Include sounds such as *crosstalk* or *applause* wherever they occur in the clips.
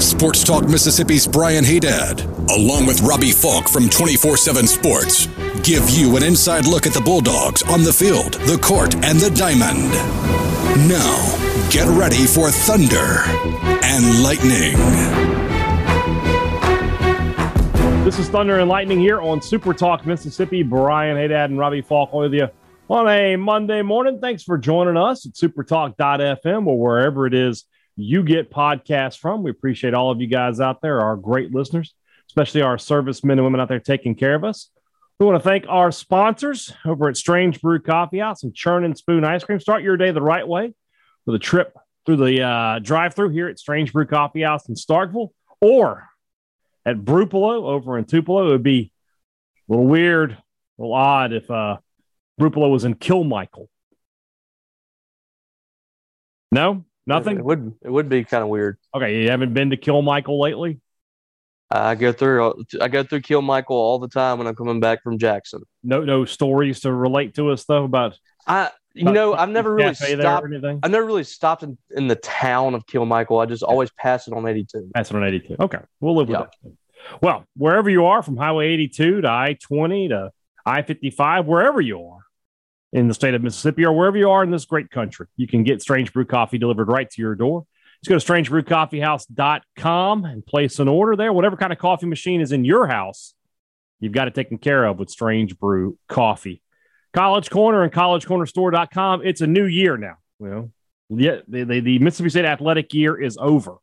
Sports Talk Mississippi's Brian Hadad, along with Robbie Faulk from 24 7 Sports, give you an inside look at the Bulldogs on the field, the court, and the diamond. Now, get ready for Thunder and Lightning. This is Thunder and Lightning here on Super Talk Mississippi. Brian Hadad and Robbie Faulk with you on a Monday morning. Thanks for joining us at supertalk.fm or wherever it is you get podcasts from. We appreciate all of you guys out there, our great listeners, especially our servicemen and women out there taking care of us. We want to thank our sponsors over at Strange Brew Coffee House and Churn and Spoon Ice Cream. Start your day the right way with a trip through the uh, drive through here at Strange Brew Coffee House in Starkville or at Brewpelo over in Tupelo. It would be a little weird, a little odd if uh, Brewpelo was in Kilmichael. No, nothing. It would it would be kind of weird. Okay, you haven't been to Kilmichael lately. I go through I go through Kilmichael all the time when I'm coming back from Jackson. No, no stories to relate to us though about. I you about know I've never really stopped. I've never really stopped in, in the town of Kilmichael. I just always pass it on 82. Pass it on 82. Okay, we'll live with yeah. that. Well, wherever you are, from Highway 82 to I 20 to I 55, wherever you are in the state of Mississippi or wherever you are in this great country, you can get Strange Brew Coffee delivered right to your door. Just go to strangebrewcoffeehouse.com and place an order there. Whatever kind of coffee machine is in your house, you've got it taken care of with Strange Brew Coffee. College Corner and collegecornerstore.com. It's a new year now. Well, yeah, the, the, the Mississippi State athletic year is over,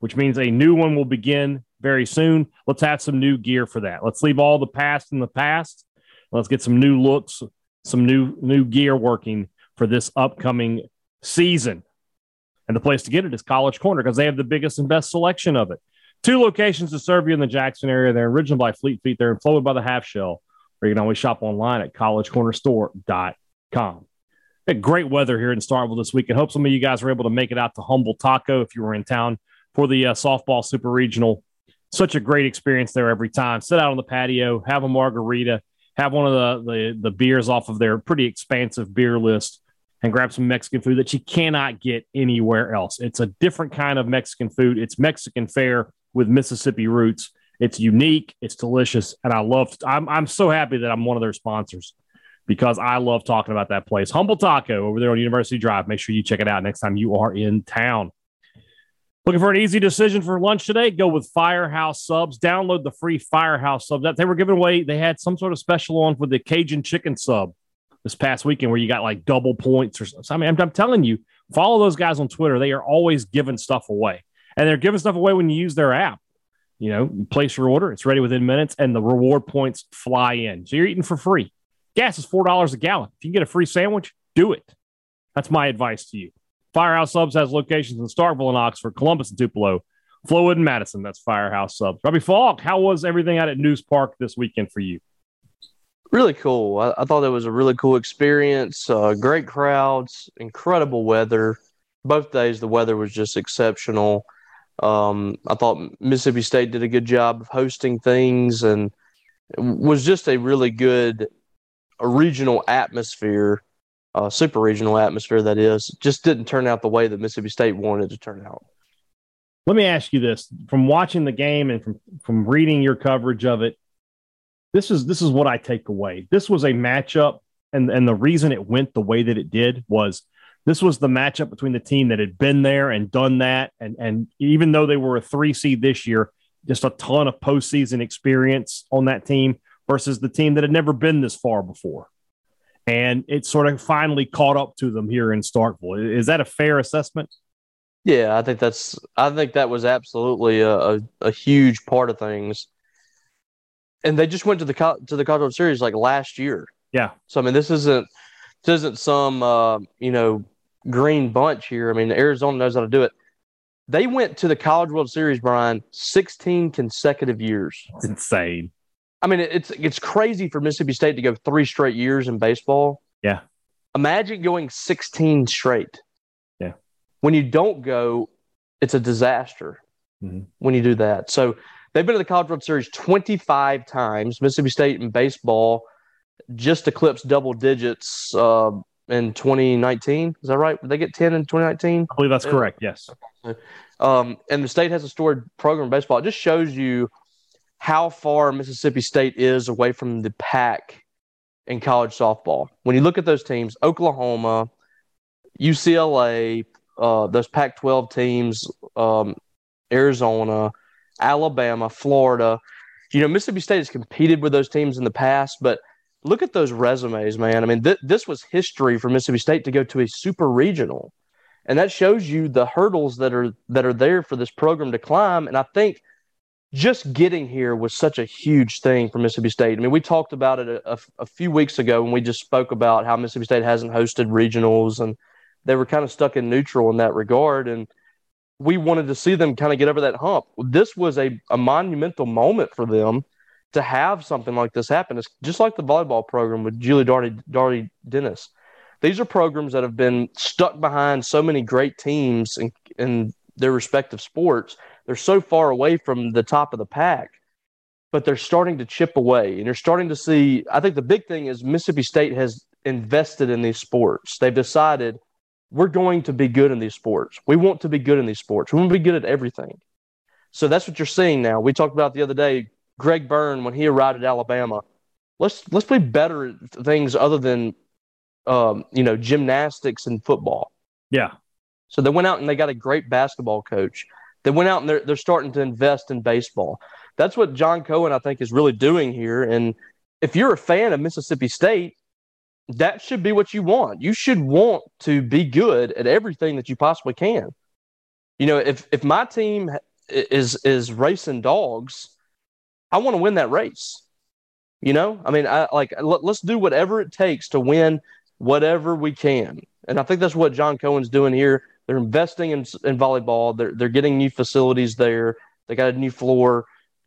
which means a new one will begin very soon. Let's have some new gear for that. Let's leave all the past in the past. Let's get some new looks, some new new gear working for this upcoming season. And the place to get it is College Corner because they have the biggest and best selection of it. Two locations to serve you in the Jackson area. They're original by Fleet Feet. They're inflated by the half shell. Or you can always shop online at collegecornerstore.com. Had great weather here in Starkville this week. and hope some of you guys were able to make it out to Humble Taco if you were in town for the uh, softball super regional such a great experience there every time. Sit out on the patio, have a margarita, have one of the, the, the beers off of their pretty expansive beer list, and grab some Mexican food that you cannot get anywhere else. It's a different kind of Mexican food. It's Mexican fare with Mississippi roots. It's unique, it's delicious, and I love. I'm I'm so happy that I'm one of their sponsors because I love talking about that place. Humble Taco over there on University Drive. Make sure you check it out next time you are in town. Looking for an easy decision for lunch today? Go with Firehouse Subs. Download the free Firehouse Sub that they were giving away. They had some sort of special on for the Cajun Chicken Sub this past weekend where you got like double points or something. I mean, I'm, I'm telling you, follow those guys on Twitter. They are always giving stuff away, and they're giving stuff away when you use their app. You know, you place your order, it's ready within minutes, and the reward points fly in. So you're eating for free. Gas is four dollars a gallon. If you can get a free sandwich, do it. That's my advice to you. Firehouse Subs has locations in Starkville and Oxford, Columbus and Tupelo, Flowood and Madison. That's Firehouse Subs. Robbie Faulk, how was everything out at News Park this weekend for you? Really cool. I, I thought it was a really cool experience. Uh, great crowds, incredible weather. Both days, the weather was just exceptional. Um, I thought Mississippi State did a good job of hosting things and was just a really good a regional atmosphere uh, super regional atmosphere that is, just didn't turn out the way that Mississippi State wanted to turn out. Let me ask you this: from watching the game and from from reading your coverage of it, this is this is what I take away. This was a matchup, and and the reason it went the way that it did was this was the matchup between the team that had been there and done that, and and even though they were a three seed this year, just a ton of postseason experience on that team versus the team that had never been this far before and it sort of finally caught up to them here in Starkville. Is that a fair assessment? Yeah, I think that's. I think that was absolutely a, a, a huge part of things. And they just went to the to the College World Series like last year. Yeah. So I mean, this isn't this isn't some uh, you know green bunch here. I mean, Arizona knows how to do it. They went to the College World Series, Brian, sixteen consecutive years. It's insane. I mean, it's it's crazy for Mississippi State to go three straight years in baseball. Yeah. Imagine going 16 straight. Yeah. When you don't go, it's a disaster Mhm. when you do that. So they've been to the College World Series 25 times. Mississippi State in baseball just eclipsed double digits uh, in 2019. Is that right? Did they get 10 in 2019? I believe that's Yeah. correct. Yes. Um, and the state has a storied program in baseball. It just shows you how far Mississippi State is away from the pack in college softball. When you look at those teams, Oklahoma, UCLA, uh, those Pac 12 teams, um, Arizona, Alabama, Florida, you know, Mississippi State has competed with those teams in the past, but look at those resumes, man. I mean, th- this was history for Mississippi State to go to a super regional and that shows you the hurdles that are that are there for this program to climb. And I think just getting here was such a huge thing for Mississippi State. I mean, we talked about it a, a, a few weeks ago when we just spoke about how Mississippi State hasn't hosted regionals and they were kind of stuck in neutral in that regard. And we wanted to see them kind of get over that hump. This was a, a monumental moment for them to have something like this happen. It's just like the volleyball program with Julie Darty, Darty Dennis these are programs that have been stuck behind so many great teams in, in their respective sports. They're so far away from the top of the pack, but they're starting to chip away. And you're starting to see, I think the big thing is Mississippi State has invested in these sports. They've decided we're going to be good in these sports. We want to be good in these sports. We want to be good at everything. So that's what you're seeing now. We talked about the other day, Greg Byrne, when he arrived at Alabama. Let's let's be better at things other than um, you know, gymnastics and football. Yeah. So they went out and they got a great basketball coach. They went out and they're, they're starting to invest in baseball. That's what John Cohen, I think, is really doing here. And if you're a fan of Mississippi State, that should be what you want. You should want to be good at everything that you possibly can. You know, if if my team is is racing dogs, I want to win that race. You know, I mean, I like let, let's do whatever it takes to win whatever we can. And I think that's what John Cohen's doing here. They're investing in, in volleyball. They're, they're getting new facilities there. They got a new floor.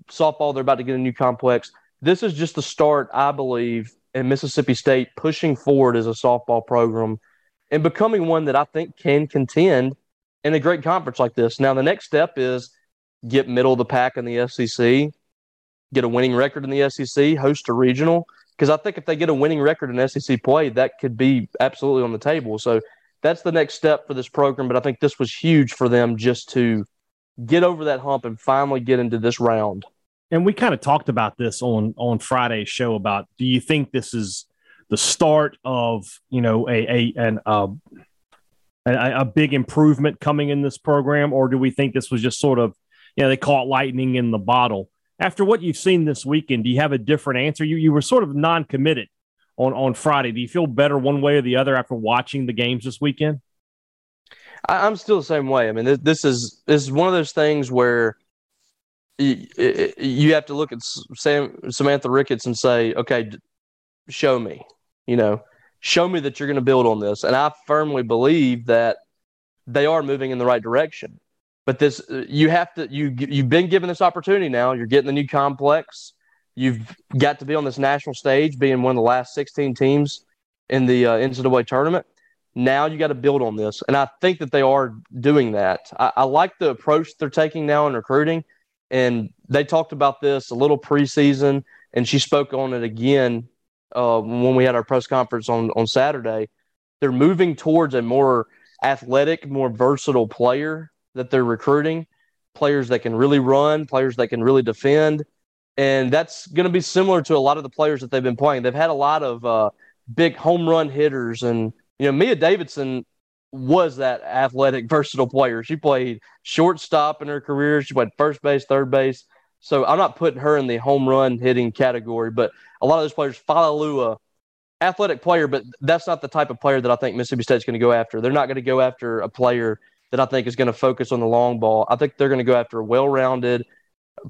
Softball, they're about to get a new complex. This is just the start, I believe, in Mississippi State pushing forward as a softball program and becoming one that I think can contend in a great conference like this. Now, the next step is get middle of the pack in the SEC, get a winning record in the SEC, host a regional, because I think if they get a winning record in SEC play, that could be absolutely on the table. So that's the next step for this program. But I think this was huge for them just to get over that hump and finally get into this round. And we kind of talked about this on on Friday's show about do you think this is the start of you know a a an uh, a, a big improvement coming in this program, or do we think this was just sort of you know they caught lightning in the bottle? After what you've seen this weekend, do you have a different answer? You you were sort of non-committed on on Friday. Do you feel better one way or the other after watching the games this weekend? I, am still the same way. I mean, this, this is this is one of those things where you, you have to look at Sam, Samantha Ricketts and say, okay, show me, you know, show me that you're going to build on this. And I firmly believe that they are moving in the right direction. But this, uh, you have to, you you've been given this opportunity now. You're getting the new complex. You've got to be on this national stage, being one of the last 16 teams in the uh, NCAA tournament. Now you got to build on this, and I think that they are doing that. I, I like the approach they're taking now in recruiting, and they talked about this a little preseason, and she spoke on it again uh, when we had our press conference on on Saturday. They're moving towards a more athletic, more versatile player that they're recruiting, players that can really run, players that can really defend. And that's going to be similar to a lot of the players that they've been playing. They've had a lot of uh, big home run hitters. And, you know, Mia Davidson was that athletic, *laughs* versatile player. She played shortstop in her career, she played first base, third base. So I'm not putting her in the home run hitting category, but a lot of those players, Falalua, athletic player, but that's not the type of player that I think Mississippi State's going to go after. They're not going to go after a player that I think is going to focus on the long ball. I think they're going to go after a well rounded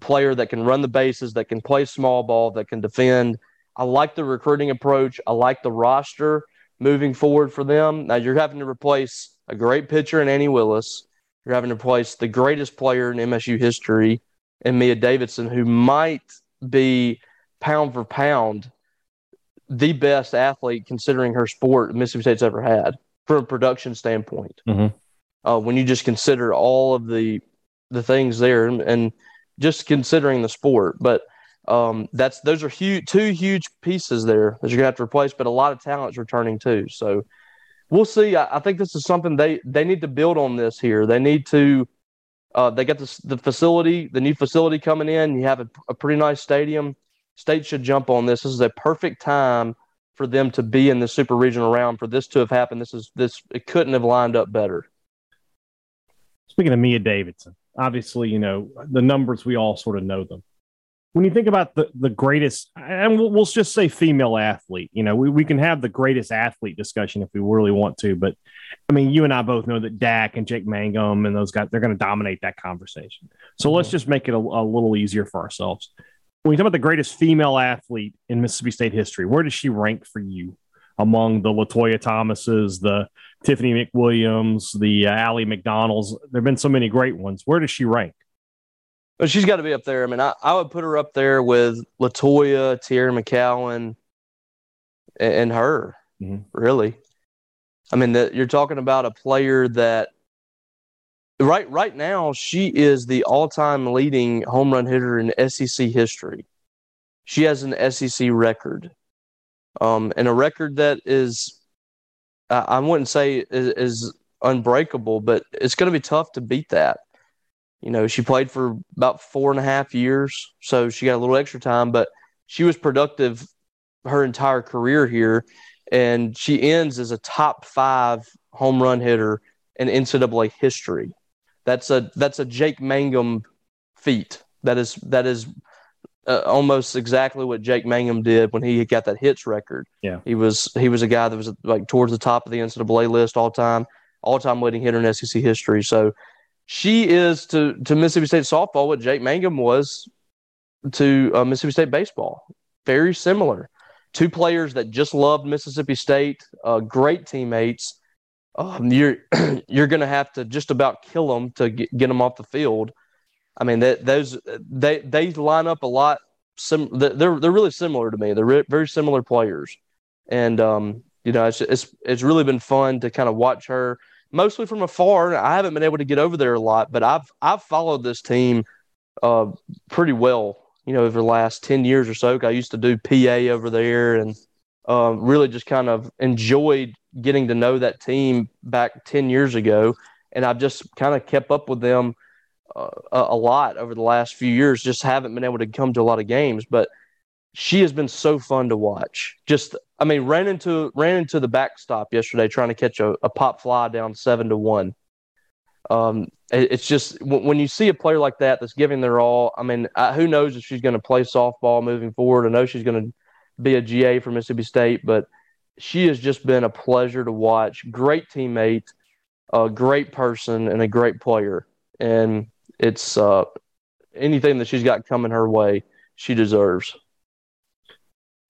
player that can run the bases, that can play small ball, that can defend. I like the recruiting approach. I like the roster moving forward for them. Now you're having to replace a great pitcher in Annie Willis. You're having to replace the greatest player in MSU history in Mia Davidson, who might be pound for pound the best athlete considering her sport Mississippi State's ever had from a production standpoint. Mhm. Uh, when you just consider all of the the things there and, and just considering the sport, but um, that's those are huge, two huge pieces there that you're gonna have to replace. But a lot of talent's returning too, so we'll see. I, I think this is something they they need to build on this here. They need to. Uh, they got this, the facility, the new facility coming in. You have a, a pretty nice stadium. State should jump on this. This is a perfect time for them to be in the super regional round. For this to have happened, this is this it couldn't have lined up better. Speaking of Mia Davidson, obviously, you know, the numbers, we all sort of know them. When you think about the, the greatest, and we'll, we'll just say female athlete, you know, we, we can have the greatest athlete discussion if we really want to. But I mean, you and I both know that Dak and Jake Mangum and those guys, they're going to dominate that conversation. So let's mm-hmm. just make it a, a little easier for ourselves. When you talk about the greatest female athlete in Mississippi State history, where does she rank for you among the Latoya Thomases, the Tiffany McWilliams, the uh, Allie McDonald's? There have been so many great ones. Where does she rank? But she's got to be up there. I mean, I, I would put her up there with Latoya, Teaira McCowan, and, and her. Mhm. Really, I mean, that you're talking about a player that right right now she is the all-time leading home run hitter in SEC history. She has an SEC record, um, and a record that is I, wouldn't say is, is unbreakable, but it's going to be tough to beat that. You know, she played for about four and a half years, so she got a little extra time, but she was productive her entire career here, and she ends as a top five home run hitter in NCAA history. That's a that's a Jake Mangum feat. That is that is uh, almost exactly what Jake Mangum did when he got that hits record. Yeah. he was he was a guy that was like towards the top of the NCAA list all time, all time leading hitter in SEC history. So she is to to Mississippi State softball what Jake Mangum was to uh, Mississippi State baseball. Very similar. Two players that just loved Mississippi State, uh, great teammates. Um, you're *clears throat* you're going to have to just about kill them to get, get them off the field. I mean, that those they they line up a lot. They're they're really similar to me. They're re- very similar players, and um, you know, it's it's it's really been fun to kind of watch her mostly from afar. I haven't been able to get over there a lot, but I've I've followed this team uh, pretty well. You know, over the last ten years or so. I used to do PA over there, and um, really just kind of enjoyed getting to know that team back ten years ago. And I've just kind of kept up with them a, lot over the last few years. Just haven't been able to come to a lot of games, but she has been so fun to watch. Just, I mean, ran into ran into the backstop yesterday trying to catch a, a pop fly down seven to one. Um, it, it's just when, when you see a player like that that's giving their all. I mean, I, who knows if she's going to play softball moving forward? I know she's going to be a GA for Mississippi State, but she has just been a pleasure to watch. Great teammate, a great person, and a great player. And it's uh, anything that she's got coming her way, she deserves.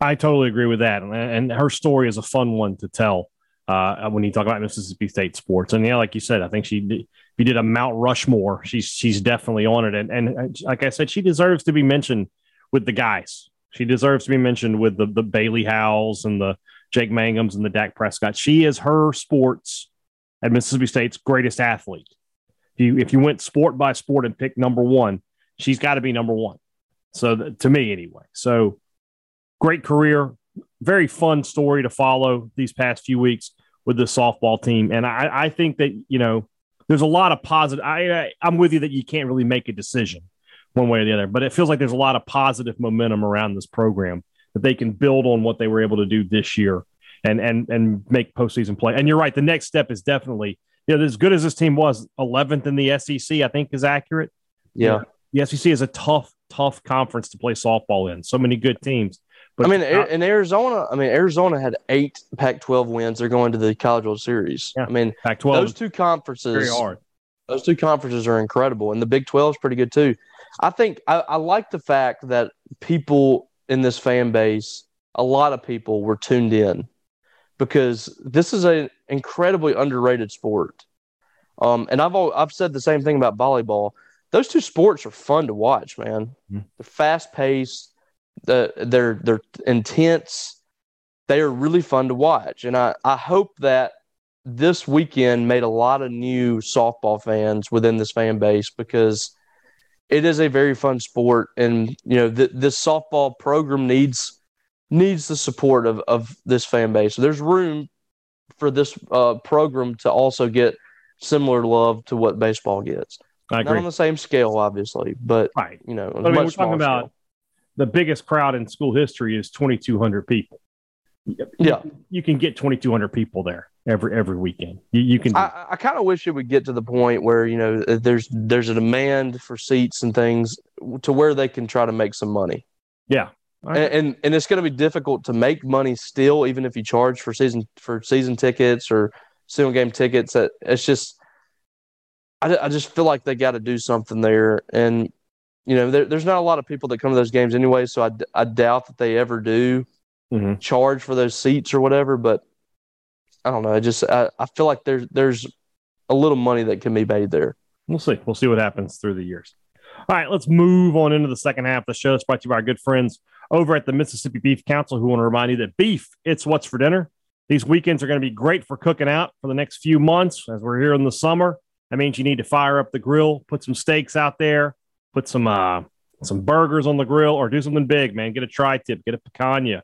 I totally agree with that, and, and her story is a fun one to tell uh, when you talk about Mississippi State sports. And yeah, like you said, I think she did, if you did a Mount Rushmore, she's she's definitely on it. And and like I said, she deserves to be mentioned with the guys. She deserves to be mentioned with the the Bailey Howells and the Jake Mangums and the Dak Prescott. She is her sports at Mississippi State's greatest athlete. If you if you went sport by sport and picked number one, she's got to be number one. So th- to me, anyway. So great career, very fun story to follow these past few weeks with the softball team. And I, I think that you know there's a lot of positive. I, I I'm with you that you can't really make a decision one way or the other, but it feels like there's a lot of positive momentum around this program that they can build on what they were able to do this year and and and make postseason play. And you're right, the next step is definitely you know as good as this team was, 11th in the SEC, I think is accurate. Yeah. The SEC is a tough, tough conference to play softball in. So many good teams. But I mean, in Arizona, I mean, Arizona had eight Pac-12 wins. They're going to the College World Series. Yeah. I mean, Pac-12 those two conferences, very those two conferences are incredible, and the Big 12 is pretty good too. I think I, I like the fact that people in this fan base, a lot of people were tuned in because this is an incredibly underrated sport. Um, and I've I've said the same thing about volleyball. Those two sports are fun to watch, man. Mhm. They're fast paced. The, they're they're intense. they are really fun to watch. And I, I hope that this weekend made a lot of new softball fans within this fan base because it is a very fun sport. And, you know, th- this softball program needs needs the support of, of this fan base. So there's room for this uh, program to also get similar love to what baseball gets. I Not agree. on the same scale, obviously, but right. you know, But I mean, we're talking about scale. the biggest crowd in school history is 2,200 people. Yeah. You can get 2,200 people there every every weekend. You, you can. I, I kind of wish it would get to the point where you know there's there's a demand for seats and things to where they can try to make some money. yeah. And and, and it's going to be difficult to make money still, even if you charge for season for season tickets or single game tickets. That it's just, I, I just feel like they got to do something there. And you know, there, there's not a lot of people that come to those games anyway, so I, I doubt that they ever do Mhm. charge for those seats or whatever. But I don't know. I just I, I feel like there's there's a little money that can be made there. We'll see. We'll see what happens through the years. All right, let's move on into the second half of the show. It's brought to you by our good friends over at the Mississippi Beef Council, who want to remind you that beef, it's what's for dinner. These weekends are going to be great for cooking out for the next few months as we're here in the summer. That means you need to fire up the grill, put some steaks out there, put some uh, some burgers on the grill, or do something big, man. Get a tri-tip, get a picanha,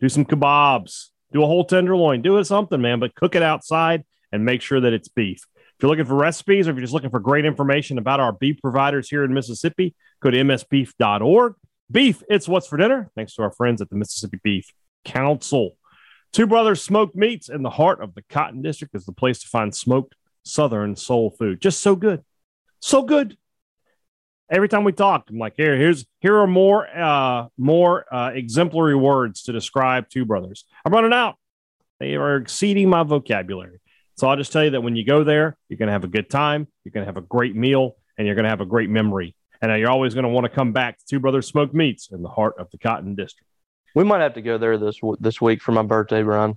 do some kebabs, do a whole tenderloin, do it something, man. But cook it outside and make sure that it's beef. If you're looking for recipes or if you're just looking for great information about our beef providers here in Mississippi, go to msbeef.org. Beef, it's what's for dinner. Thanks to our friends at the Mississippi Beef Council. Two Brothers Smoked Meats in the heart of the Cotton District is the place to find smoked Southern soul food. Just so good. So good. Every time we talk, I'm like, here, here's here are more uh more uh exemplary words to describe Two Brothers. I'm running out. They are exceeding my vocabulary. So I'll just tell you that when you go there, you're going to have a good time, you're going to have a great meal, and you're going to have a great memory. And you're always going to want to come back to Two Brothers Smoked Meats in the heart of the Cotton District. We might have to go there this this week for my birthday, Brian.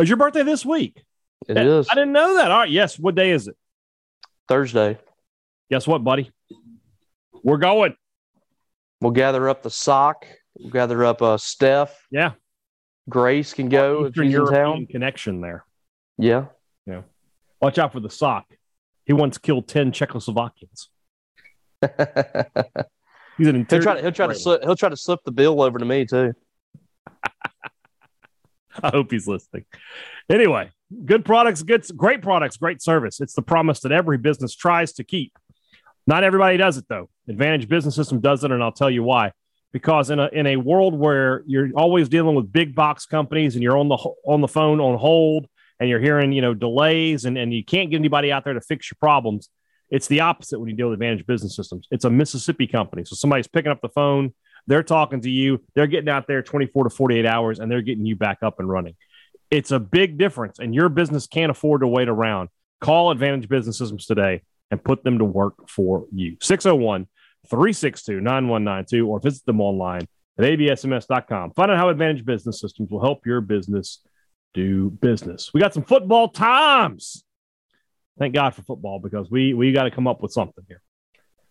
Is your birthday this week? It is I didn't know that. All right. Yes. What day is it? Thursday. Guess what, buddy? We're going. We'll gather up the sock. We'll gather up uh, Steph. Yeah. Grace can go Eastern European town. connection there. Yeah. Watch out for the sock. He once killed 10 Czechoslovakians. *laughs* He's an he'll try to he'll try to slip he'll try to slip the bill over to me too. *laughs* I hope he's listening. Anyway, good products, good, great products, great service. It's the promise that every business tries to keep. Not everybody does it though. Advantage Business System does it, and I'll tell you why. Because in a in a world where you're always dealing with big box companies and you're on the on the phone on hold and you're hearing you know delays and, and you can't get anybody out there to fix your problems, it's the opposite when you deal with Advantage Business Systems. It's a Mississippi company, so somebody's picking up the phone, they're talking to you, they're getting out there 24 to 48 hours, and they're getting you back up and running. It's a big difference, and your business can't afford to wait around. Call Advantage Business Systems today and put them to work for you. 601 362 9192 or visit them online at absms.com. Find out how Advantage Business Systems will help your business do business. We got some football times. Thank God for football because we we got to come up with something here.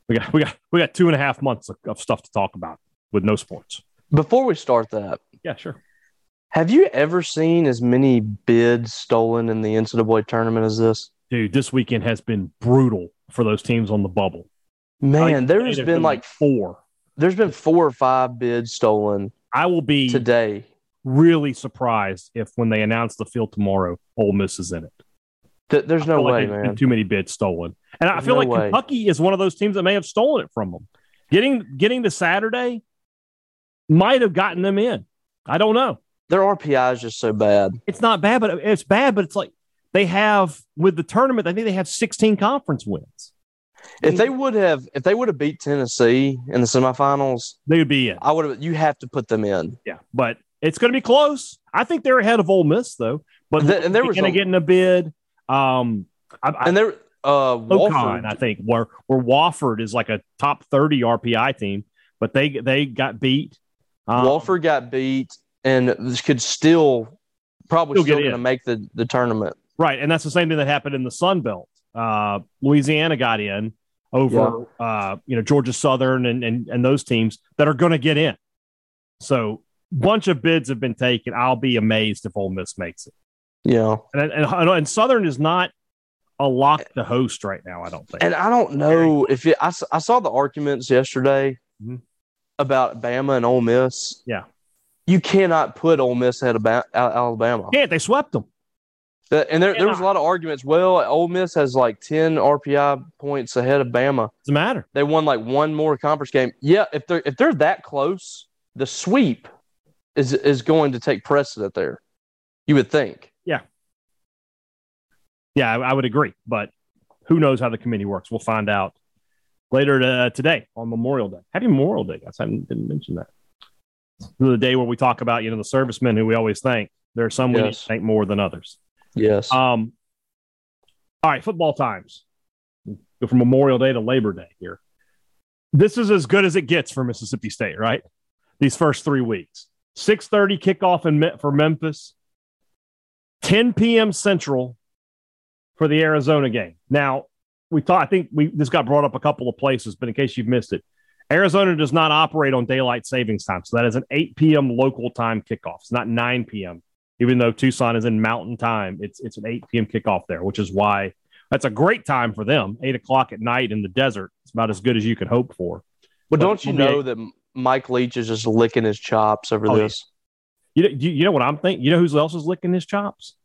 We got we got we got two and a half months of, of stuff to talk about with no sports. Before we start that, Yeah, sure. have you ever seen as many bids stolen in the NCAA tournament as this? Dude, this weekend has been brutal for those teams on the bubble. Man, there has They've been like four. there's been four or five bids stolen I will be today. Really surprised if when they announce the field tomorrow, Ole Miss is in it. Th- There's I no feel like way, man. Too many bids stolen, and I feel no like way. Kentucky is one of those teams that may have stolen it from them. Getting getting to Saturday might have gotten them in. I don't know. Their RPI is just so bad. It's not bad, but it's bad. But it's like they have with the tournament. I think they have 16 conference wins. If they would have, if they would have beat Tennessee in the semifinals, They would be in. I would have. You have to put them in. Yeah, but it's going to be close. I think they're ahead of Ole Miss though. But Th- and there was going to get in a bid. Um, I, I, And they're uh, Ocon, I think, where where Wofford is like a top 30 RPI team, but they they got beat. Um, Wofford got beat and this could still probably Still still going to make the, the tournament. Right, and that's the same thing that happened in the Sun Belt. Uh, Louisiana got in over uh, you know Georgia Southern and and and those teams that are going to get in. So bunch of bids have been taken. I'll be amazed if Ole Miss makes it. Yeah, and and, and Southern is not a lock to host right now. I don't think. And I don't know if it, I, I saw the arguments yesterday mm-hmm. about Bama and Ole Miss. Yeah, you cannot put Ole Miss ahead of Alabama. Yeah, they swept them. And there, there was a lot of arguments. Well, Ole Miss has like 10 RPI points ahead of Bama. Doesn't matter. They won like one more conference game. Yeah, if they're if they're that close, the sweep is is going to take precedent there. You would think. Yeah. Yeah, I, I would agree. But who knows how the committee works? We'll find out later to, uh, today on Memorial Day. Happy Memorial Day, guys. I didn't mention that. The day where we talk about, you know, the servicemen who we always thank. There are some yes. we need to thank more than others. Yes. Um, all right, football times. Go from Memorial Day to Labor Day here. This is as good as it gets for Mississippi State, right? These first three weeks. 6.30 kickoff in, for Memphis. 10 p.m. Central for the Arizona game. Now, we thought, I think we this got brought up a couple of places, but in case you've missed it, Arizona does not operate on daylight savings time. So that is an 8 p.m. local time kickoff. It's not 9 p.m even though Tucson is in mountain time, it's it's an 8 p.m. kickoff there, which is why that's a great time for them. Eight o'clock at night in the desert. It's about as good as you could hope for. But, but don't you know that Mike Leach is just licking his chops over oh, this? Yeah. You, you know what I'm thinking? You know who else is licking his chops?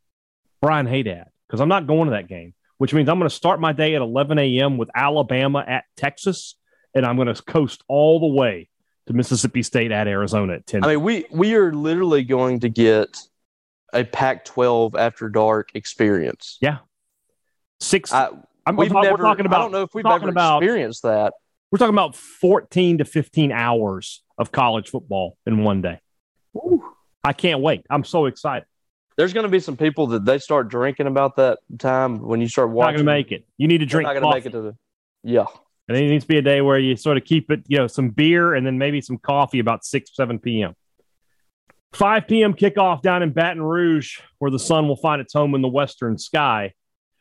Brian Hadad, because I'm not going to that game, which means I'm going to start my day at 11 a.m. with Alabama at Texas, and I'm going to coast all the way to Mississippi State at Arizona at 10. I mean, we we are literally going to get a Pac-12 after dark experience. Yeah, six. I, I'm, we've we're never, talking about. I don't know if we've ever about, experienced that. We're talking about 14 to 15 hours of college football in one day. Ooh. I can't wait. I'm so excited. There's going to be some people that they start drinking about that time when you start watching. Not going to make it. You need to drink. Not going to make it to the. Yeah. And it needs to be a day where you sort of keep it, you know, some beer and then maybe some coffee about 6, 7 p.m. 5 p.m. kickoff down in Baton Rouge, where the sun will find its home in the western sky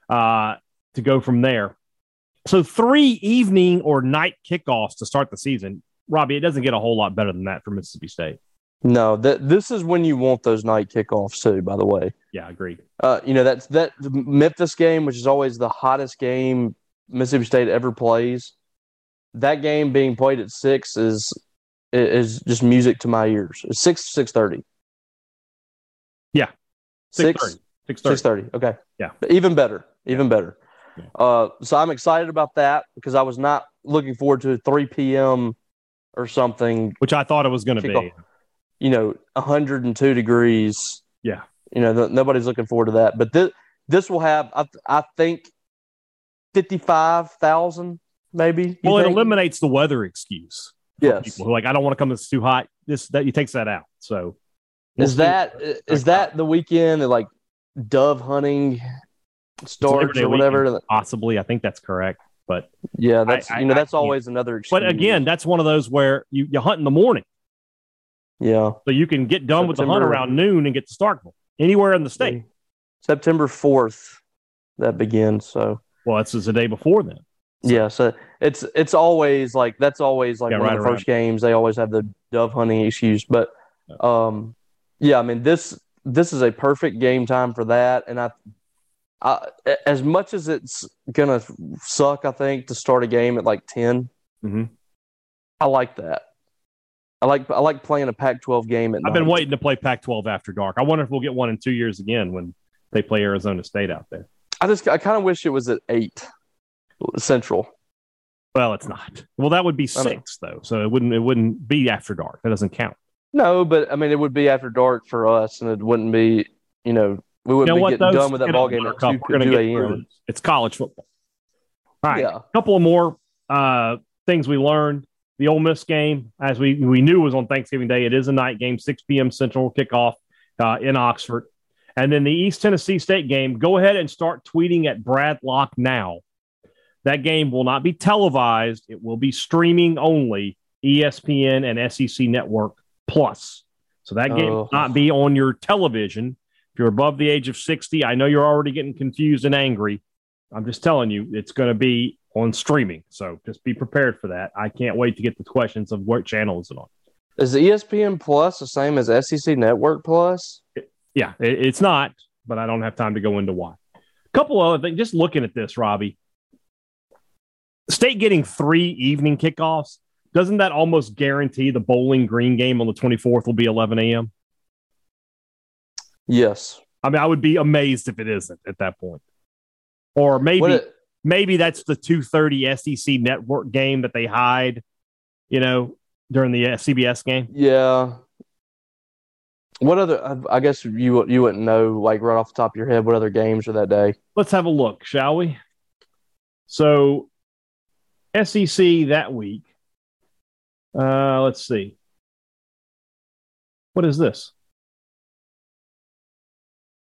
uh, to go from there. So, three evening or night kickoffs to start the season. Robbie, it doesn't get a whole lot better than that for Mississippi State. No, that this is when you want those night kickoffs too. By the way, yeah, agreed. Uh, you know that's that Memphis game, which is always the hottest game Mississippi State ever plays. That game being played at six is is just music to my ears. It's six six thirty. Yeah, six six thirty. Okay. Yeah, even better. Even better. Uh, so I'm excited about that because I was not looking forward to 3 p.m. or something, which I thought it was going to be. You know, 102 degrees. Yeah. You know, nobody's looking forward to that. But this this will have, I, I think, 55,000 maybe. Well, think? it eliminates the weather excuse. Yes. People who like, I don't want to come. It's too hot. This that you takes that out. So we'll is that is that the weekend that like dove hunting starts or whatever? Possibly, I think that's correct. But yeah, that's I, you know that's I always another. Excuse. But again, that's one of those where you you hunt in the morning. Yeah. So you can get done September, with the hunt around noon and get to Starkville anywhere in the state. September fourth, that begins. So well, that's the day before then. So. Yeah, so it's it's always like that's always like yeah, one right of the first games. They always have the dove hunting excuse, but um, yeah, I mean this this is a perfect game time for that, and I, I as much as it's gonna suck, I think to start a game at like 10 mm-hmm. I like that. I like I like playing a Pac-12 game at. I've night. been waiting to play Pac-12 after dark. I wonder if we'll get one in two years again when they play Arizona State out there. I just I kind of wish it was at eight. Central. Well, it's not. Well, that would be six though, so it wouldn't it wouldn't be after dark. That doesn't count. No, but I mean, it would be after dark for us, and it wouldn't be. You know, we wouldn't you know be getting done with that ball game at two, 2 a.m. It's college football. All right, yeah. a couple of more uh, things we learned. The Ole Miss game, as we we knew, was on Thanksgiving Day. It is a night game, 6 p.m. Central kickoff uh, in Oxford. And then the East Tennessee State game, go ahead and start tweeting at Brad Locke now. That game will not be televised, it will be streaming only ESPN and SEC Network Plus. So that game oh. will not be on your television. If you're above the age of 60, I know you're already getting confused and angry. I'm just telling you, it's going to be on streaming. So just be prepared for that. I can't wait to get the questions of what channel is it on. Is ESPN Plus the same as SEC Network Plus? Yeah, it, it's not, but I don't have time to go into why. A couple other things. Just looking at this, Robbie. State getting three evening kickoffs. Doesn't that almost guarantee the Bowling Green game on the 24th will be 11 a.m.? Yes. I mean, I would be amazed if it isn't at that point. Or maybe it, maybe that's the 2:30 SEC network game that they hide, you know, during the uh, CBS game. Yeah. What other? I guess you you wouldn't know, like right off the top of your head, what other games are that day? Let's have a look, shall we? So, SEC that week. Uh, let's see. What is this?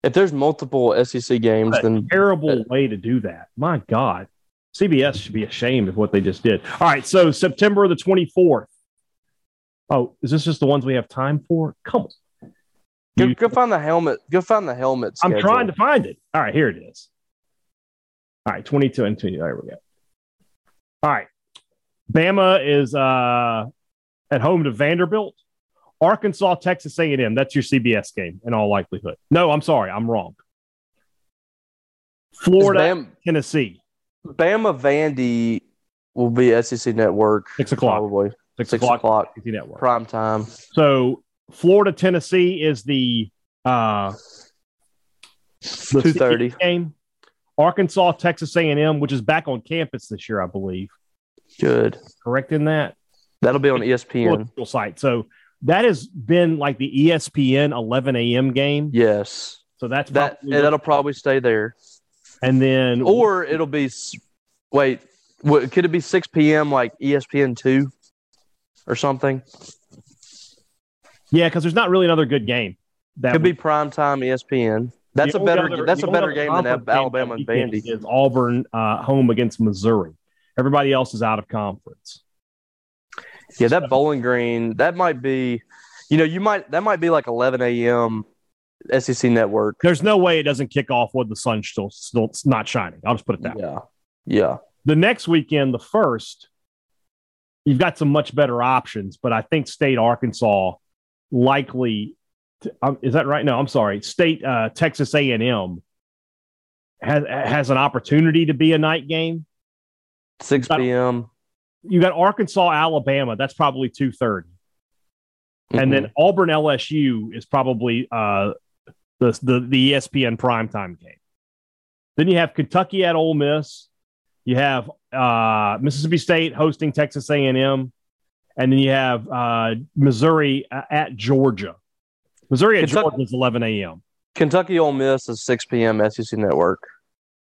If there's multiple SEC games, then terrible way to do that. My God, CBS should be ashamed of what they just did. All right, so September the 24th. Oh, is this just the ones we have time for? Come on. Go, go find the helmet. Go find the helmet. Schedule. I'm trying to find it. All right, here it is. All right, 22 and 20. There we go. All right. Bama is uh, at home to Vanderbilt. Arkansas, Texas A&M. That's your CBS game in all likelihood. No, I'm sorry, I'm wrong. Florida, Bam, Tennessee. Bama Vandy will be SEC Network. Six o'clock. Probably. Six, Six o'clock, o'clock. SEC Network. Prime time. So Florida, Tennessee is the uh two thirty game. Arkansas, Texas A&M, which is back on campus this year, I believe. Good. Correct in that. That'll be on ESPN site. So that has been like the ESPN 11 a.m. game. Yes. So that's that. that'll probably stay there. And then, or it'll be. Wait, what, could it be 6 p.m. like ESPN two, or something? Yeah, because there's not really another good game. That could be prime time ESPN. That's a better. Other, that's a better game than Alabama and Vandy. Is Auburn uh, home against Missouri? Everybody else is out of conference. Yeah, that Bowling Green, that might be, you know, you might that might be like 11 a.m. SEC Network. There's no way it doesn't kick off with the sun still still not shining. I'll just put it that yeah. way. Yeah. The next weekend, the first, you've got some much better options, but I think State Arkansas likely. To, um, is that right? No, I'm sorry. State uh, Texas A&M has has an opportunity to be a night game. 6 p.m you got Arkansas, Alabama. That's probably two thirty, mm-hmm. and then. Auburn, LSU is probably uh, the the the ESPN primetime game. Then you have Kentucky at Ole Miss. You have uh, Mississippi State hosting Texas A and then you have uh, Missouri at Georgia. Missouri at Kentucky, Georgia is eleven a.m. Kentucky Ole Miss is six p.m. SEC Network.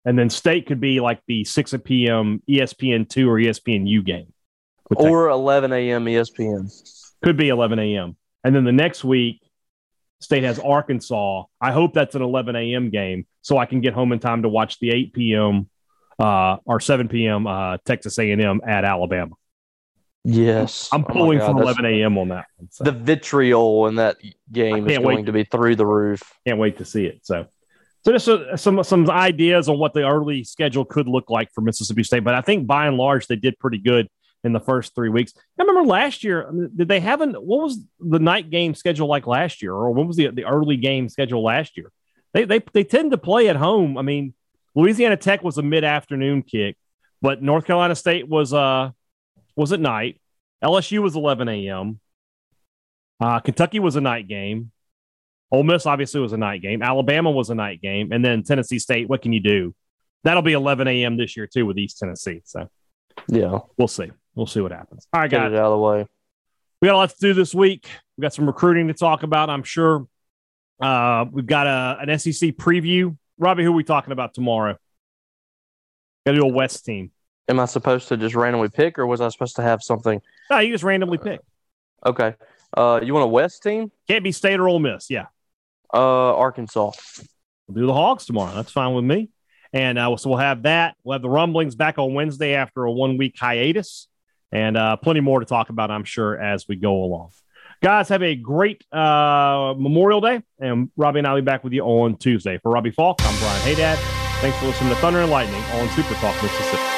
And then state could be like the 6 p.m. ESPN 2 or ESPN U game. Or 11 a.m. ESPN. Could be 11 a.m. And then the next week, state has Arkansas. I hope that's an 11 a.m. game so I can get home in time to watch the 8 p.m. Uh, or 7 p.m. Uh, Texas A&M at Alabama. Yes, I'm oh pulling oh from 11 a.m. on that one. So. The vitriol in that game is going to be through the roof. Can't wait to see it. So so just uh, some some ideas on what the early schedule could look like for Mississippi State, but I think by and large they did pretty good in the first three weeks. I remember last year, did they have an what was the night game schedule like last year, or what was the the early game schedule last year? They they they tend to play at home. I mean, Louisiana Tech was a mid afternoon kick, but North Carolina State was uh was at night. LSU was 11 a.m. Uh, Kentucky was a night game. Ole Miss obviously was a night game. Alabama was a night game, and then Tennessee State. What can you do? That'll be 11 a.m. this year too with East Tennessee. So yeah, we'll see. We'll see what happens. All right, guys. Get it out of the way. We got a lot to do this week. We got some recruiting to talk about. I'm sure. Uh, we've got a, an SEC preview. Robbie, who are we talking about tomorrow? Got to do a West team. Am I supposed to just randomly pick, or was I supposed to have something? No, you just randomly pick. Okay. Uh, you want a West team? Can't be State or Ole Miss. Yeah. Uh, Arkansas. We'll do the Hogs tomorrow. That's fine with me. And uh, so we'll have that. We'll have the rumblings back on Wednesday after a one week hiatus, and uh, plenty more to talk about, I'm sure, as we go along. Guys, have a great uh, Memorial Day, and Robbie and I will be back with you on Tuesday. For Robbie Faulk, I'm Brian Hadad. Thanks for listening to Thunder and Lightning on Super Talk Mississippi.